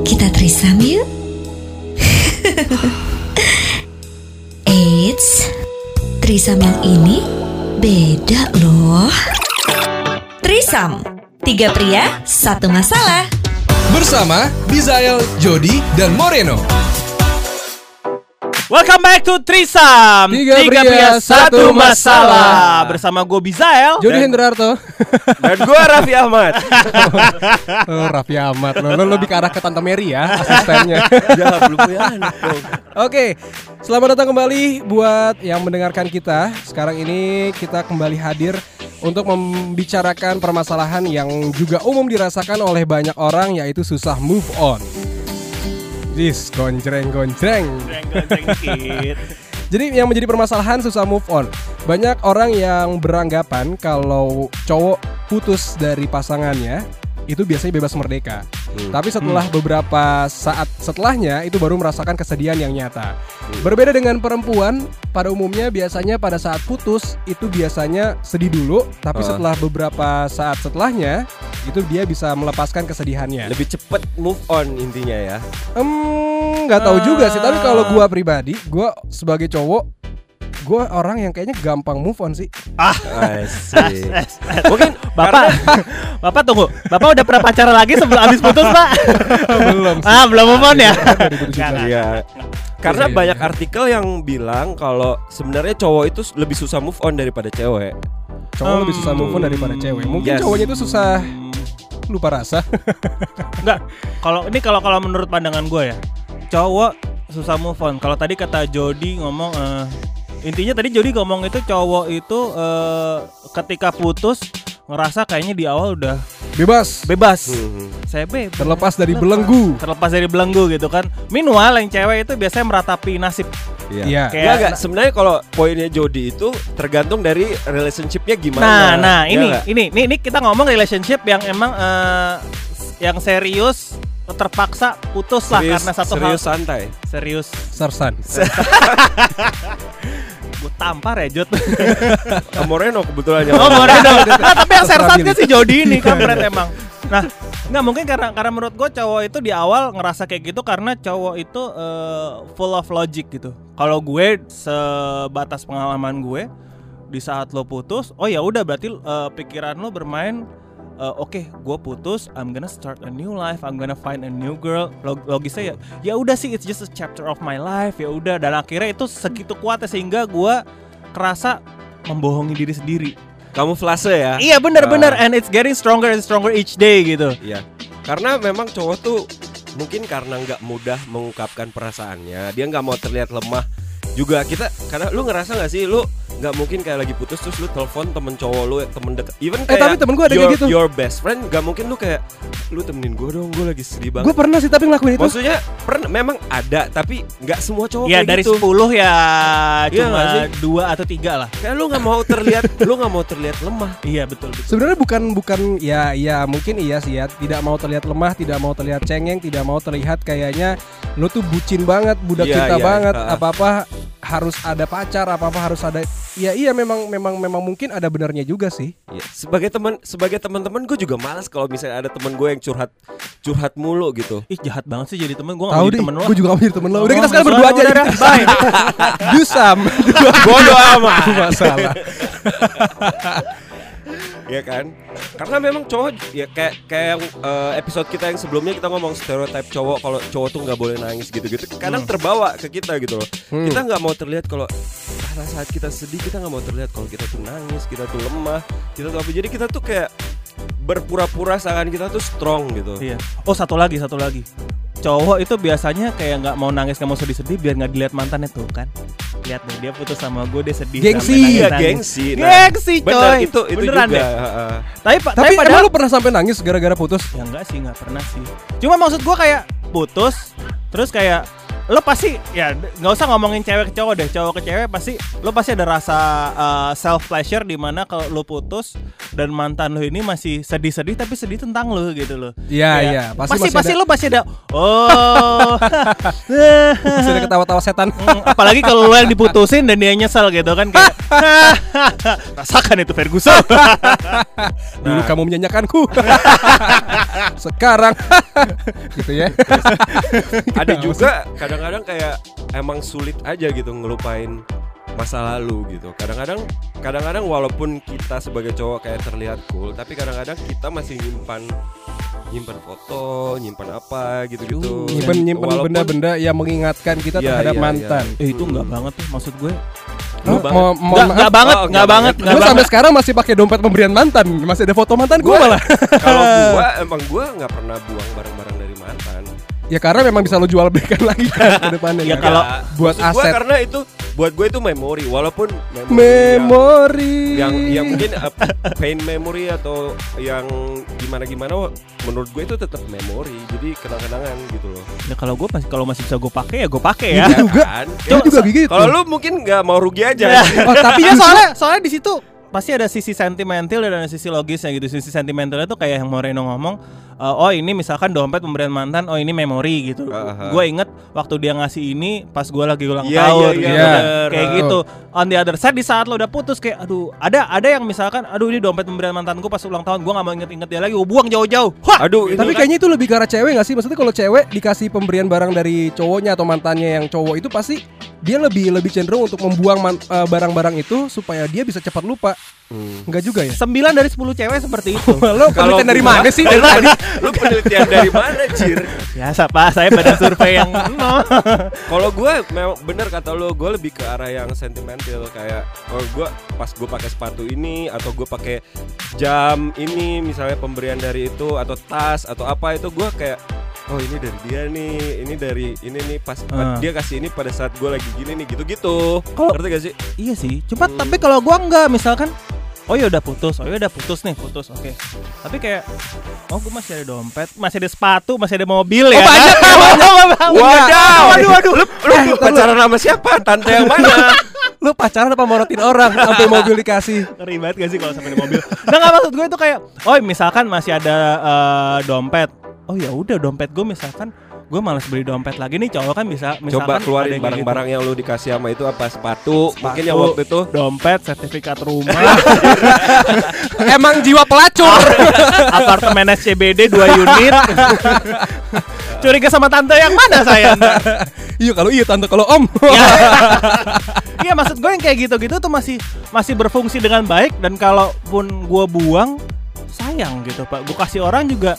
Kita trisam yuk. Eits, trisam yang ini beda loh. Trisam, tiga pria, satu masalah. Bersama Bizael, Jody, dan Moreno. Welcome back to Trisam. Tiga pria, satu masalah. Bersama gue Bizael. Jody Hendrarto. Dan gue Raffi Ahmad. Oh Raffi Ahmad. Lo, lo lebih ke arah ke Tante Mary ya Asistennya. Ya belum punya anak Oke Selamat datang kembali Buat yang mendengarkan kita. Sekarang ini kita kembali hadir Untuk membicarakan permasalahan Yang juga umum dirasakan oleh banyak orang Yaitu susah move on Jis, Gonceng-gonceng dikit. Jadi yang menjadi permasalahan susah move on. Banyak orang yang beranggapan kalau cowok putus dari pasangannya itu biasanya bebas merdeka. Tapi setelah beberapa saat setelahnya itu baru merasakan kesedihan yang nyata. Berbeda dengan perempuan, pada umumnya biasanya pada saat putus itu biasanya sedih dulu, tapi Ah. setelah beberapa saat setelahnya itu dia bisa melepaskan kesedihannya. Lebih cepet move on intinya ya Hmm, nggak tahu juga sih. Tapi kalau gua pribadi, gua sebagai cowok, gua orang yang kayaknya gampang move on sih. Asik Mungkin Bapak, Bapak tunggu. Bapak udah pernah pacaran lagi sebelum habis putus, Pak? Belum sih. ah, belum move on ya? Iya karena Iya, iya, banyak iya. artikel yang bilang kalau sebenarnya cowok itu lebih susah move on daripada cewek. Cowok lebih susah move on daripada cewek. Mungkin Yes. cowoknya itu susah lupa rasa. Enggak. Kalau ini kalau kalau menurut pandangan gue ya, cowok susah move on. Kalau tadi kata Jody ngomong eh, intinya tadi Jody ngomong itu cowok itu eh, ketika putus ngerasa kayaknya di awal udah Bebas. bebas. Hmm. Saya bebas. Terlepas dari Lepas. belenggu. Terlepas dari belenggu gitu kan. Meanwhile yang cewek itu biasanya meratapi nasib. Iya. Kayak- Enggak, enggak. Sebenarnya kalau poinnya Jody itu tergantung dari relationshipnya gimana. Nah, nah Ya ini, ini, ini, ini kita ngomong relationship yang emang eh, yang serius terpaksa putus lah serius, karena satu serius hal santai. serius. Sersan. Tampar ya Jod. Moreno kebetulan oh Moreno. Nah, tapi yang sersatnya si Jody ini kampret emang. Nah, nggak mungkin karena karena menurut gue cowok itu di awal ngerasa kayak gitu karena cowok itu eh, full of logic gitu. Kalau gue sebatas pengalaman gue di saat lo putus, oh ya udah berarti eh, pikiran lo bermain eh, oke, gue putus, I'm gonna start a new life, I'm gonna find a new girl. Log- logisnya ya, ya udah sih, it's just a chapter of my life, ya udah. Dan akhirnya itu segitu kuatnya sehingga gue kerasa membohongi diri sendiri. kamu flase ya. Iya benar-benar Ah. and it's getting stronger and stronger each day gitu. Iya. Karena memang cowok tuh mungkin karena nggak mudah mengungkapkan perasaannya, dia nggak mau terlihat lemah. Juga kita karena lu ngerasa nggak sih lu nggak mungkin kayak lagi putus terus lu telepon temen cowok lu temen deket even Eh, kayak tapi temen gua ada kayak your, gitu. your best friend nggak mungkin lu kayak lu temenin gue dong gue lagi sedih Gue banget pernah sih tapi ngelakuin itu. maksudnya pernah memang ada tapi nggak semua cowok ya kayak dari gitu 10 ya Iya cuma nggak sih? dua atau tiga lah. kayak lu nggak mau terlihat lu nggak mau terlihat lemah Iya betul betul. Sebenarnya bukan bukan ya ya mungkin iya sih ya tidak mau terlihat lemah, tidak mau terlihat cengeng, tidak mau terlihat kayaknya lo tuh bucin banget, budak Iya, cinta iya, banget, ah. apa-apa harus ada pacar, apa-apa harus ada Ya iya memang memang memang mungkin ada benernya juga sih. Ya, sebagai teman sebagai teman-teman gue juga malas kalau misalnya ada teman gue yang curhat curhat mulu gitu. Ih jahat banget sih jadi temen gue Tahu deh, jadi temen lo. gue juga jadi temen lo. Udah Oh, kita sekarang berdua aja. udah, bye. Dusam. Bodoh amat. masalah. Ya kan? Karena memang cowok ya kayak kayak yang eh, episode kita yang sebelumnya kita ngomong stereotip cowok kalau cowok tuh nggak boleh nangis gitu-gitu. Kadang terbawa ke kita gitu loh. Hmm. Kita nggak mau terlihat kalau karena saat kita sedih kita nggak mau terlihat kalau kita tuh nangis, kita tuh lemah, kita tuh apa. Jadi kita tuh kayak berpura-pura seakan kita tuh strong gitu. Iya. Oh satu lagi satu lagi. Cowok itu biasanya kayak nggak mau nangis nggak mau sedih-sedih biar nggak dilihat mantannya tuh kan. Lihat deh dia putus sama gue dia sedih. Gengsi. Iya, nangis-nangis. gengsi. Nah, Gengsi coy. Bener itu itu Beneran juga. deh. heeh. Tapi pa- Tapi, padahal emang lu pernah sampai nangis gara-gara putus? Ya enggak sih, enggak pernah sih. Cuma maksud gua kayak putus, terus kayak lo pasti ya nggak usah ngomongin cewek ke cowok deh cowok ke cewek pasti lo pasti ada rasa uh, self pleasure di mana kalau lo putus dan mantan lo ini masih sedih-sedih tapi sedih tentang lo gitu loh Iya, Kayak, iya. Pasti pasti pasti ada- lo pasti ada oh ada ketawa-tawa setan. Hmm, apalagi kalau lo yang diputusin dan dia nyesel gitu kan kayak rasakan itu Ferguson Dulu kamu menyanyikanku. Sekarang gitu ya. ada juga kadang-kadang kayak emang sulit aja gitu ngelupain masa lalu gitu. Kadang-kadang kadang-kadang walaupun kita sebagai cowok kayak terlihat cool, tapi kadang-kadang kita masih nyimpan nyimpan foto, nyimpan apa gitu-gitu. nyimpen Walaupun- benda-benda yang mengingatkan kita Iya, terhadap iya. mantan. eh itu nggak banget tuh maksud gue Lu banget. mau mau nggak nggak banget Oh, nggak nggak banget banget. nggak Gue sampai banget sekarang masih pakai dompet pemberian mantan, masih ada foto mantan gue malah. Kalau gua emang gua nggak pernah buang mantan. Ya karena memang bisa lo jual belikan lagi kan ke depannya. Ya, kan? kalau Nggak. buat Maksud gua aset. karena itu buat gue itu memori walaupun memori yang- memori yang yang mungkin uh, pain memory atau yang gimana gimana menurut gue itu tetap memori jadi kenang-kenangan gitu loh ya kalau gue masih kalau masih bisa gue pakai ya gue pakai ya Iya juga. kan? Juga gitu. kalau lu mungkin nggak mau rugi aja Oh, tapi ya soalnya soalnya di situ pasti ada sisi sentimental dan ada sisi logisnya gitu. Sisi sentimentalnya tuh kayak yang Moreno ngomong, eh, oh ini misalkan dompet pemberian mantan, oh ini memori gitu. Aha. Gue inget waktu dia ngasih ini pas gue lagi ulang Iya, tahun, iya, gitu. iya, bener. kayak Ah. gitu. On the other side di saat lo udah putus kayak, aduh, ada ada yang misalkan, aduh ini dompet pemberian mantan gue pas ulang tahun, gue gak mau inget-inget dia lagi, gue buang jauh-jauh. Wah, aduh itu Tapi kan- kayaknya itu lebih ke arah cewek gak sih? Maksudnya kalau cewek dikasih pemberian barang dari cowoknya atau mantannya yang cowok itu pasti dia lebih lebih cenderung untuk membuang eh, barang-barang itu supaya dia bisa cepat lupa. Hmm. Enggak juga ya? 9 dari 10 cewek seperti itu. Lo Kalau penelitian dari mana sih dari tadi? lu penelitian dari mana Cir Biasa pak, saya pada survei yang kalau gue memang bener kata lu gue lebih ke arah yang sentimental kayak kalau gue pas gue pakai sepatu ini atau gue pakai jam ini misalnya pemberian dari itu atau tas atau apa itu gue kayak oh ini dari dia nih ini dari ini nih pas Ah. dia kasih ini pada saat gue lagi gini nih gitu-gitu Kalau- ngerti gak sih Iya sih, cuma tapi kalau gua enggak misalkan Oh ya udah putus, oh ya udah putus nih, putus, oke. Tapi kayak, oh gua masih ada dompet, masih ada sepatu, masih ada mobil ya. Oh, banyak ya, banyak. Wadaw, Waduh, waduh. lu, lu pacaran sama siapa? Tante yang mana? Lu pacaran apa morotin orang sampai mobil dikasih? Ngeri banget gak sih kalau sampai di mobil? Nah nggak maksud gue itu kayak, oh misalkan masih ada eh, dompet, oh ya udah dompet gue misalkan gue malas beli dompet lagi nih cowok kan bisa misalkan Coba ada keluarin kayak barang-barang yang lu dikasih sama itu apa sepatu, mungkin yang Sepatu, waktu itu dompet, sertifikat rumah, Emang jiwa pelacur. apartemen SCBD 2 unit. Curiga sama tante yang mana saya? iya kalau iya tante kalau om. Iya maksud gue yang kayak gitu-gitu tuh masih masih berfungsi dengan baik dan kalaupun gue buang sayang gitu pak. Gue kasih orang juga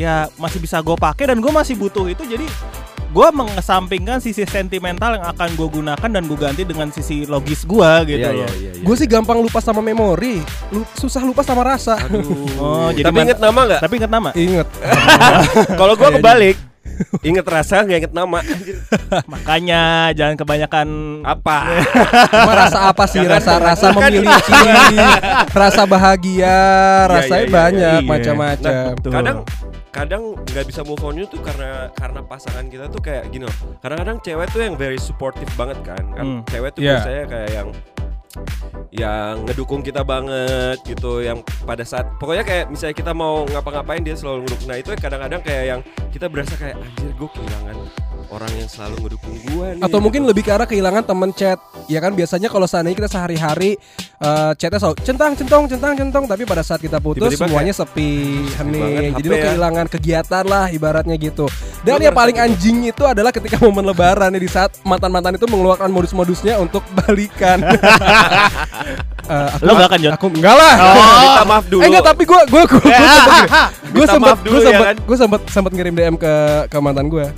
ya masih bisa gue pakai dan gue masih butuh itu jadi gue mengesampingkan sisi sentimental yang akan gue gunakan dan gue ganti dengan sisi logis gue gitu Iya, loh. iya, iya, iya. Gue sih gampang lupa sama memori. Lu susah lupa sama rasa. Oh jadi Tapi inget nama nggak? tapi inget nama. Ingat. Kalau gua kebalik, inget rasa nggak inget nama. Makanya jangan kebanyakan Apa? Cuma rasa apa sih? Jangan Rasa rasa memiliki, rasa bahagia, rasanya iya, iya, banyak iya. macam-macam. Nah, kadang kadang nggak bisa move on tuh karena karena pasangan kita tuh kayak gini loh. Kadang-kadang cewek tuh yang very supportive banget kan. Kan Hmm. cewek tuh Iya. biasanya kayak yang yang ngedukung kita banget gitu yang pada saat pokoknya kayak misalnya kita mau ngapa-ngapain dia selalu ngedukung nah itu kadang-kadang kayak yang kita berasa kayak anjir gue kehilangan orang yang selalu ngedukung gue nih Atau mungkin gitu. lebih ke arah kehilangan temen chat. Ya kan biasanya kalau seandainya kita sehari-hari eh, chatnya selalu centang centong centang centong tapi pada saat kita putus Tiba-tiba semuanya sepi, banget hening. Jadi lo ya. kehilangan kegiatan lah ibaratnya gitu. Dan Lo yang paling anjing itu adalah ketika momen lebaran nih di saat mantan-mantan itu mengeluarkan modus-modusnya untuk balikan. Eh, aku Lo nggak kan, Jon? Aku enggak lah. minta maaf dulu Eh enggak tapi gue gue gue gue Minta sempat maaf gue ya sempat kan? gue sempat ngirim DM ke ke mantan gue.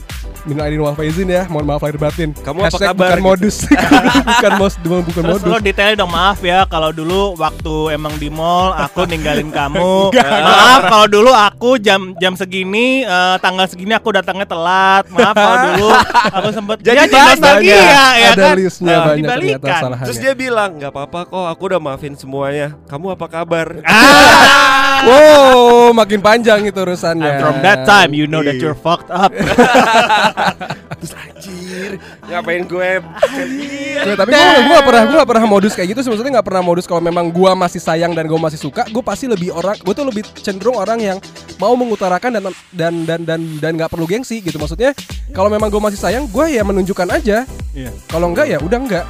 Minal aidin wal faizin ya, mohon maaf lahir batin. Kamu apa Hashtag kabar? Bukan modus, bukan mos, bukan Terus modus. lo detailnya dong maaf ya kalau dulu waktu emang di mall aku ninggalin kamu. maaf kalau dulu aku jam jam segini eh, tanggal segini aku datangnya telat. Maaf kalau dulu aku sempet Jadi ya, banyak nostalgia ya, ya ada kan? listnya Eh, banyak ternyata kesalahannya. terus dia bilang nggak apa-apa kok aku udah maafin semuanya kamu apa kabar Ah, Wow, makin panjang itu urusannya. and from that time you know that Iya. you're fucked up. Terus anjir, ngapain gue? Ya, tapi gue gue gak pernah gue pernah modus kayak gitu sih. Maksudnya gak pernah modus kalau memang gue masih sayang dan gue masih suka gue pasti lebih orang gue tuh lebih cenderung orang yang mau mengutarakan dan dan dan dan dan nggak perlu gengsi gitu. Maksudnya kalau memang gue masih sayang gue ya menunjukkan aja. Iya. kalau enggak ya udah enggak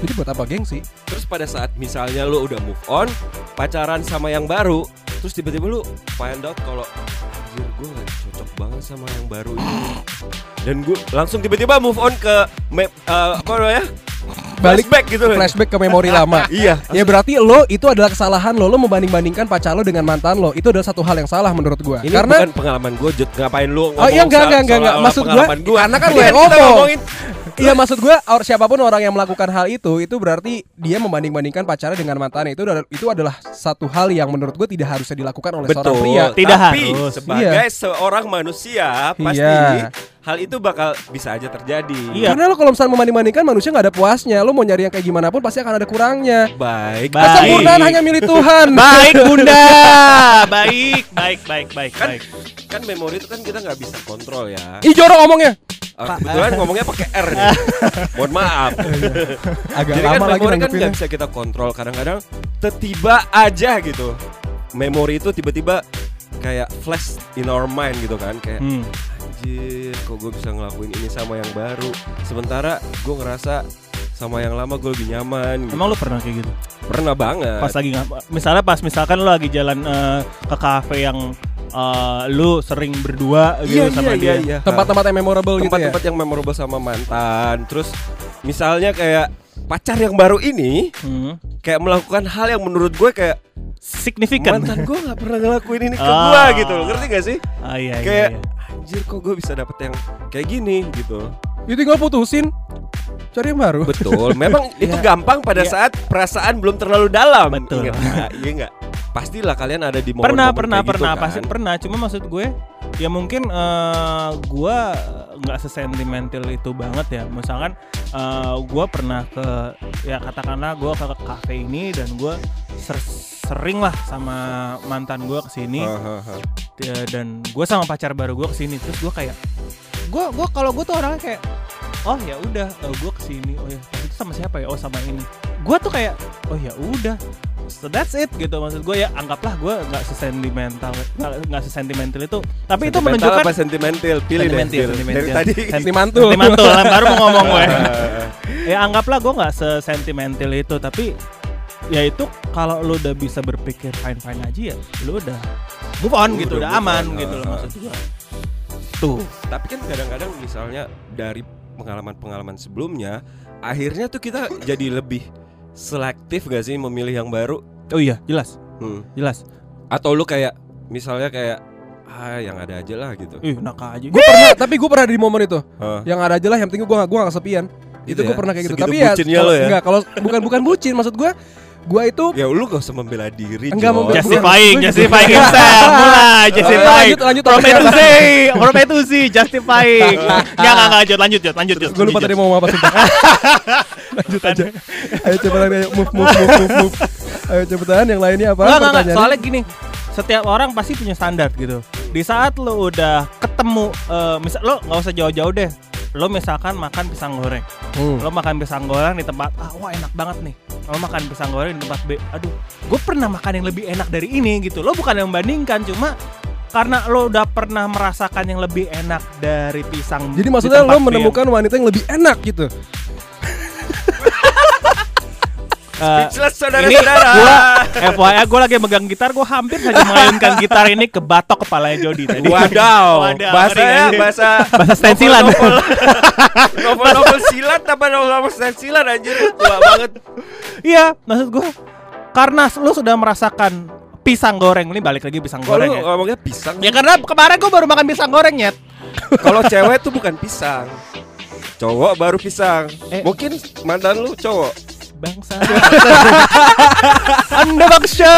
jadi buat apa gengsi Terus pada saat misalnya lu udah move on, pacaran sama yang baru, terus tiba-tiba lu find out kalau anjir gue gak cocok banget sama yang baru ini. Dan gue langsung tiba-tiba move on ke map eh, apa namanya? Balik Flashback gitu loh. flashback ke memori lama Iya. ya berarti lo itu adalah kesalahan lo lo membanding-bandingkan pacar lo dengan mantan lo itu adalah satu hal yang salah menurut gue Ini karena bukan pengalaman gue. Ngapain lu Oh iya enggak enggak enggak maksud gua pengalaman gua? karena kan gue kita ngomong. ngomongin Iya maksud gue or, siapa pun orang yang melakukan hal itu itu berarti dia membanding-bandingkan pacarnya dengan mantannya itu adalah- itu adalah satu hal yang menurut gue tidak harusnya dilakukan oleh seorang Betul. pria. Tidak Tapi harus. sebagai seorang manusia pasti Iya. hal itu bakal bisa aja terjadi. Iya. Karena lo kalau misalnya membanding-bandingkan manusia nggak ada puasnya, lo mau nyari yang kayak gimana pun pasti akan ada kurangnya. Baik. Baik. Kesempurnaan hanya milik Tuhan. Baik Bunda, baik, baik, baik, baik, Kan baik. kan memori itu kan kita nggak bisa kontrol ya. Ih jorok ngomongnya. Ah, kebetulan ngomongnya pakai R nih. Mohon maaf. Agak Jadi kan memori kan nggak bisa kita kontrol. Kadang-kadang tiba aja gitu. Memori itu tiba-tiba kayak flash in our mind gitu kan. Kayak Hmm. anjir kok gue bisa ngelakuin ini sama yang baru. Sementara gue ngerasa sama yang lama gue lebih nyaman. Gitu. Emang lu pernah kayak gitu? pernah banget. Pas lagi? Misalnya pas misalkan lu lagi jalan eh, ke kafe yang eh, lu sering berdua gitu Iya, sama iya, dia. iya, iya. Tempat-tempat yang memorable gitu ya. tempat-tempat yang memorable sama mantan. Terus misalnya kayak pacar yang baru ini Hmm. kayak melakukan hal yang menurut gue kayak Signifikan. mantan gue nggak pernah ngelakuin ini ke Ah. gue gitu loh ngerti gak sih Ah, iya, iya, kayak iya. anjir kok gue bisa dapet yang kayak gini gitu Ya tinggal putusin. Cari yang baru. betul memang itu Iya. gampang pada Iya. saat perasaan belum terlalu dalam Betul. Iya nggak pastilah kalian ada di momen pernah pernah kayak gitu pernah kan. pasti pernah. Cuma maksud gue ya mungkin eh, gue nggak sesentimental itu banget ya. Misalkan eh, gue pernah ke ya katakanlah gue ke kafe ini dan gue ser- sering lah sama mantan gue ke sini Hahaha. Ya, dan gue sama pacar baru gue ke sini terus gue kayak gue gue kalau gue tuh orangnya kayak oh ya udah gue ke sini oh ya itu sama siapa ya? Oh sama ini. Gue tuh kayak oh ya udah so that's it gitu maksud gue ya anggaplah gue nggak sesentimental nggak sesentimental itu tapi itu Sentimental menunjukkan apa sentimental pilih deh Sentimental, Phil. sentimental. dari tadi Sentimantul. sentimental baru mau ngomong gue ya anggaplah gue nggak sesentimental itu tapi ya itu kalau lu udah bisa berpikir fine fine aja ya lu udah move on gitu Udah udah aman on, gitu loh ah. maksud gue tuh Tapi kan kadang-kadang misalnya dari pengalaman-pengalaman sebelumnya, akhirnya tuh kita jadi lebih selektif gak sih memilih yang baru? oh iya jelas Hmm. jelas Atau lu kayak misalnya kayak ah yang ada aja lah gitu. ih naka aja Gue pernah, tapi gue pernah di momen itu. Hah? Yang ada aja lah, yang penting gue gak, gue gak kesepian. Gitu itu gue ya? pernah kayak gitu. Segitu Tapi ya, bucinnya kalau- lo ya? enggak, kalau bukan bukan bucin, maksud gue, gue itu Ya lu gak usah membela diri. Enggak, membela- justifying justifying himself mulai justifying lanjut, lanjut, prometusi prometusi justifying nggak nggak nggak Jod, lanjut Jod, lanjut Jod. Gue lupa Lanjut, tadi mau ngomong apa sumpah. Lanjut aja. Ayo cepetan ayo move move move move. move. Ayo cepetan yang lainnya apa? Enggak, enggak, enggak. Pertanyaannya? Soalnya gini, setiap orang pasti punya standar gitu. Di saat lo udah ketemu, eh, misal lo nggak usah jauh-jauh deh. Lo misalkan makan pisang goreng, Hmm. lo makan pisang goreng di tempat ah wah enak banget nih. Lo makan pisang goreng di tempat B, aduh, gue pernah makan yang lebih enak dari ini gitu. Lo bukan yang membandingkan, cuma karena lo udah pernah merasakan yang lebih enak dari pisang. Jadi di maksudnya lo B menemukan wanita yang lebih enak gitu. Eh, Speechless ini saudara-saudara. gua FYI gue lagi megang gitar gue hampir saja mengayunkan gitar ini ke batok kepalanya Jody tadi. Wadaw, ngeri, ngeri. bahasa Bahasa stensilan. novel- Novel-novel silat apa novel-novel stensilan anjir tua banget. Iya, maksud gue karena lu sudah merasakan pisang goreng ini balik lagi pisang goreng ya. ngomongnya pisang, Ya karena kemarin gue baru makan pisang goreng nyet. kalau cewek tuh bukan pisang. Cowok baru pisang. Eh. Mungkin mantan lu cowok. Bangsa. Anda bangsa.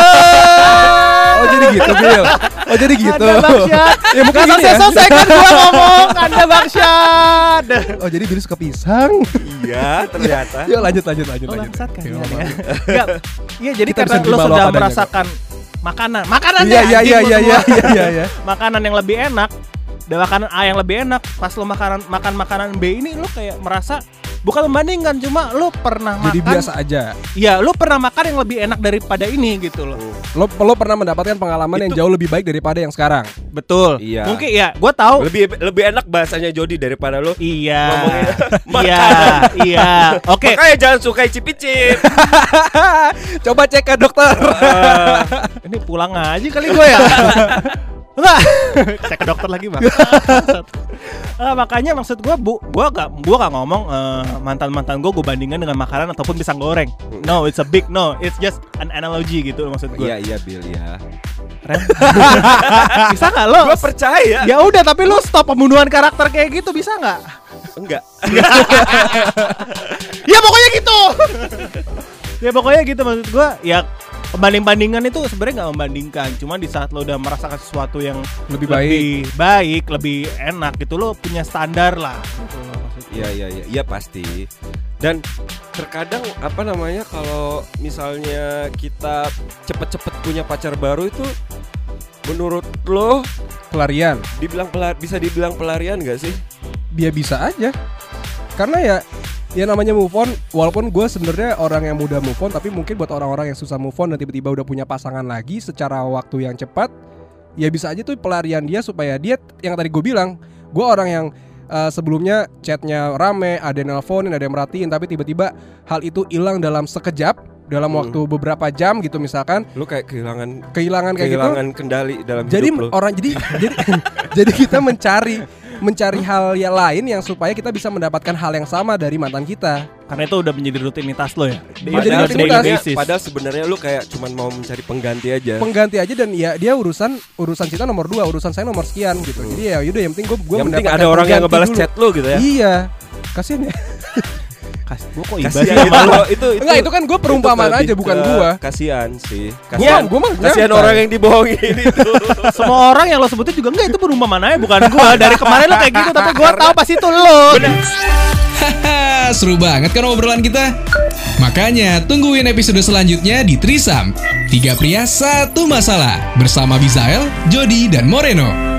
Oh jadi gitu Bill. Oh jadi gitu. Anda bangsa. ya mungkin Gak gini ya. selesai kan gue ngomong Anda bangsa. Oh jadi Bill suka pisang. Iya, ternyata. Yuk lanjut lanjut lanjut Oh lanjut. bangsat kan Iya, ya. Enggak. Iya jadi Kita karena sudah lo adanya, merasakan makanan. Makanan Iya ya, iya iya iya iya iya iya. Makanan yang lebih enak. dan makanan A yang lebih enak pas lo makanan makan makanan B ini lo kayak merasa bukan membandingkan cuma lo pernah Jadi makan biasa aja. Iya, lo pernah makan yang lebih enak daripada ini gitu loh. Lo lo pernah mendapatkan pengalaman yang Itu- jauh lebih baik daripada yang sekarang. Betul. Iya. Mungkin ya, gue tahu. Lebih lebih enak bahasanya Jody daripada lo. Iya. Ngomongin Iya, iya. Oke. Makanya jangan suka cip-cip. Coba cek ke dokter. Ini pulang aja kali gue ya. Enggak. Cek ke dokter lagi, Bang. Eh, makanya maksud gue bu, gue gak, gue gak ngomong mantan mantan gue gue bandingkan dengan makanan ataupun pisang goreng. No, it's a big no. It's just an analogy gitu maksud gue. Iya iya Bill ya. Ren. bisa nggak lo? Gue percaya. Ya udah, tapi lo stop pembunuhan karakter kayak gitu bisa nggak? Enggak. ya pokoknya gitu. ya pokoknya gitu maksud gue. Ya pembanding-bandingan itu sebenarnya nggak membandingkan. Cuma di saat lo udah merasakan sesuatu yang Lebih lebih baik, lebih enak gitu lo punya standar lah. Gitu loh. Iya iya iya iya pasti. Dan terkadang apa namanya kalau misalnya kita cepet-cepet punya pacar baru itu menurut lo Pelarian. dibilang pelar bisa dibilang pelarian gak sih? Dia bisa aja. Karena ya ya namanya move on walaupun gue sebenarnya orang yang mudah move on tapi mungkin buat orang-orang yang susah move on dan tiba-tiba udah punya pasangan lagi secara waktu yang cepat ya bisa aja tuh pelarian dia supaya dia yang tadi gue bilang gue orang yang eh, sebelumnya chatnya rame ada yang nelfonin ada yang merhatiin tapi tiba-tiba hal itu hilang dalam sekejap dalam Hmm. waktu beberapa jam gitu misalkan Lo kayak kehilangan kehilangan kayak gitu kehilangan kendali dalam jadi hidup lo. orang jadi jadi jadi kita mencari mencari hal yang lain yang supaya kita bisa mendapatkan hal yang sama dari mantan kita. Karena itu udah menjadi rutinitas lo ya. Padahal rutinitas. basis. padahal sebenarnya lu kayak cuman mau mencari pengganti aja. Pengganti aja dan ya dia urusan urusan kita nomor dua, urusan saya nomor sekian gitu. Jadi ya yaudah yang penting gue gue yang penting ada orang yang ngebalas chat lu gitu ya. Iya. Kasian ya. Kas, gua kok iba sih Kasihan sama lo? itu, itu Enggak, itu kan gua perumpamaan itu aja, bukan gua. Kasihan sih. Kasihan. gua mah kasihan orang yang dibohongin itu. Semua orang yang lo sebutin juga enggak itu perumpamaan aja bukan gua. Dari kemarin lo kayak gitu tapi gua tahu pas itu lo. Seru banget kan obrolan kita? Makanya tungguin episode selanjutnya di Trisam. Tiga pria satu masalah bersama Bizael, Jody, dan Moreno.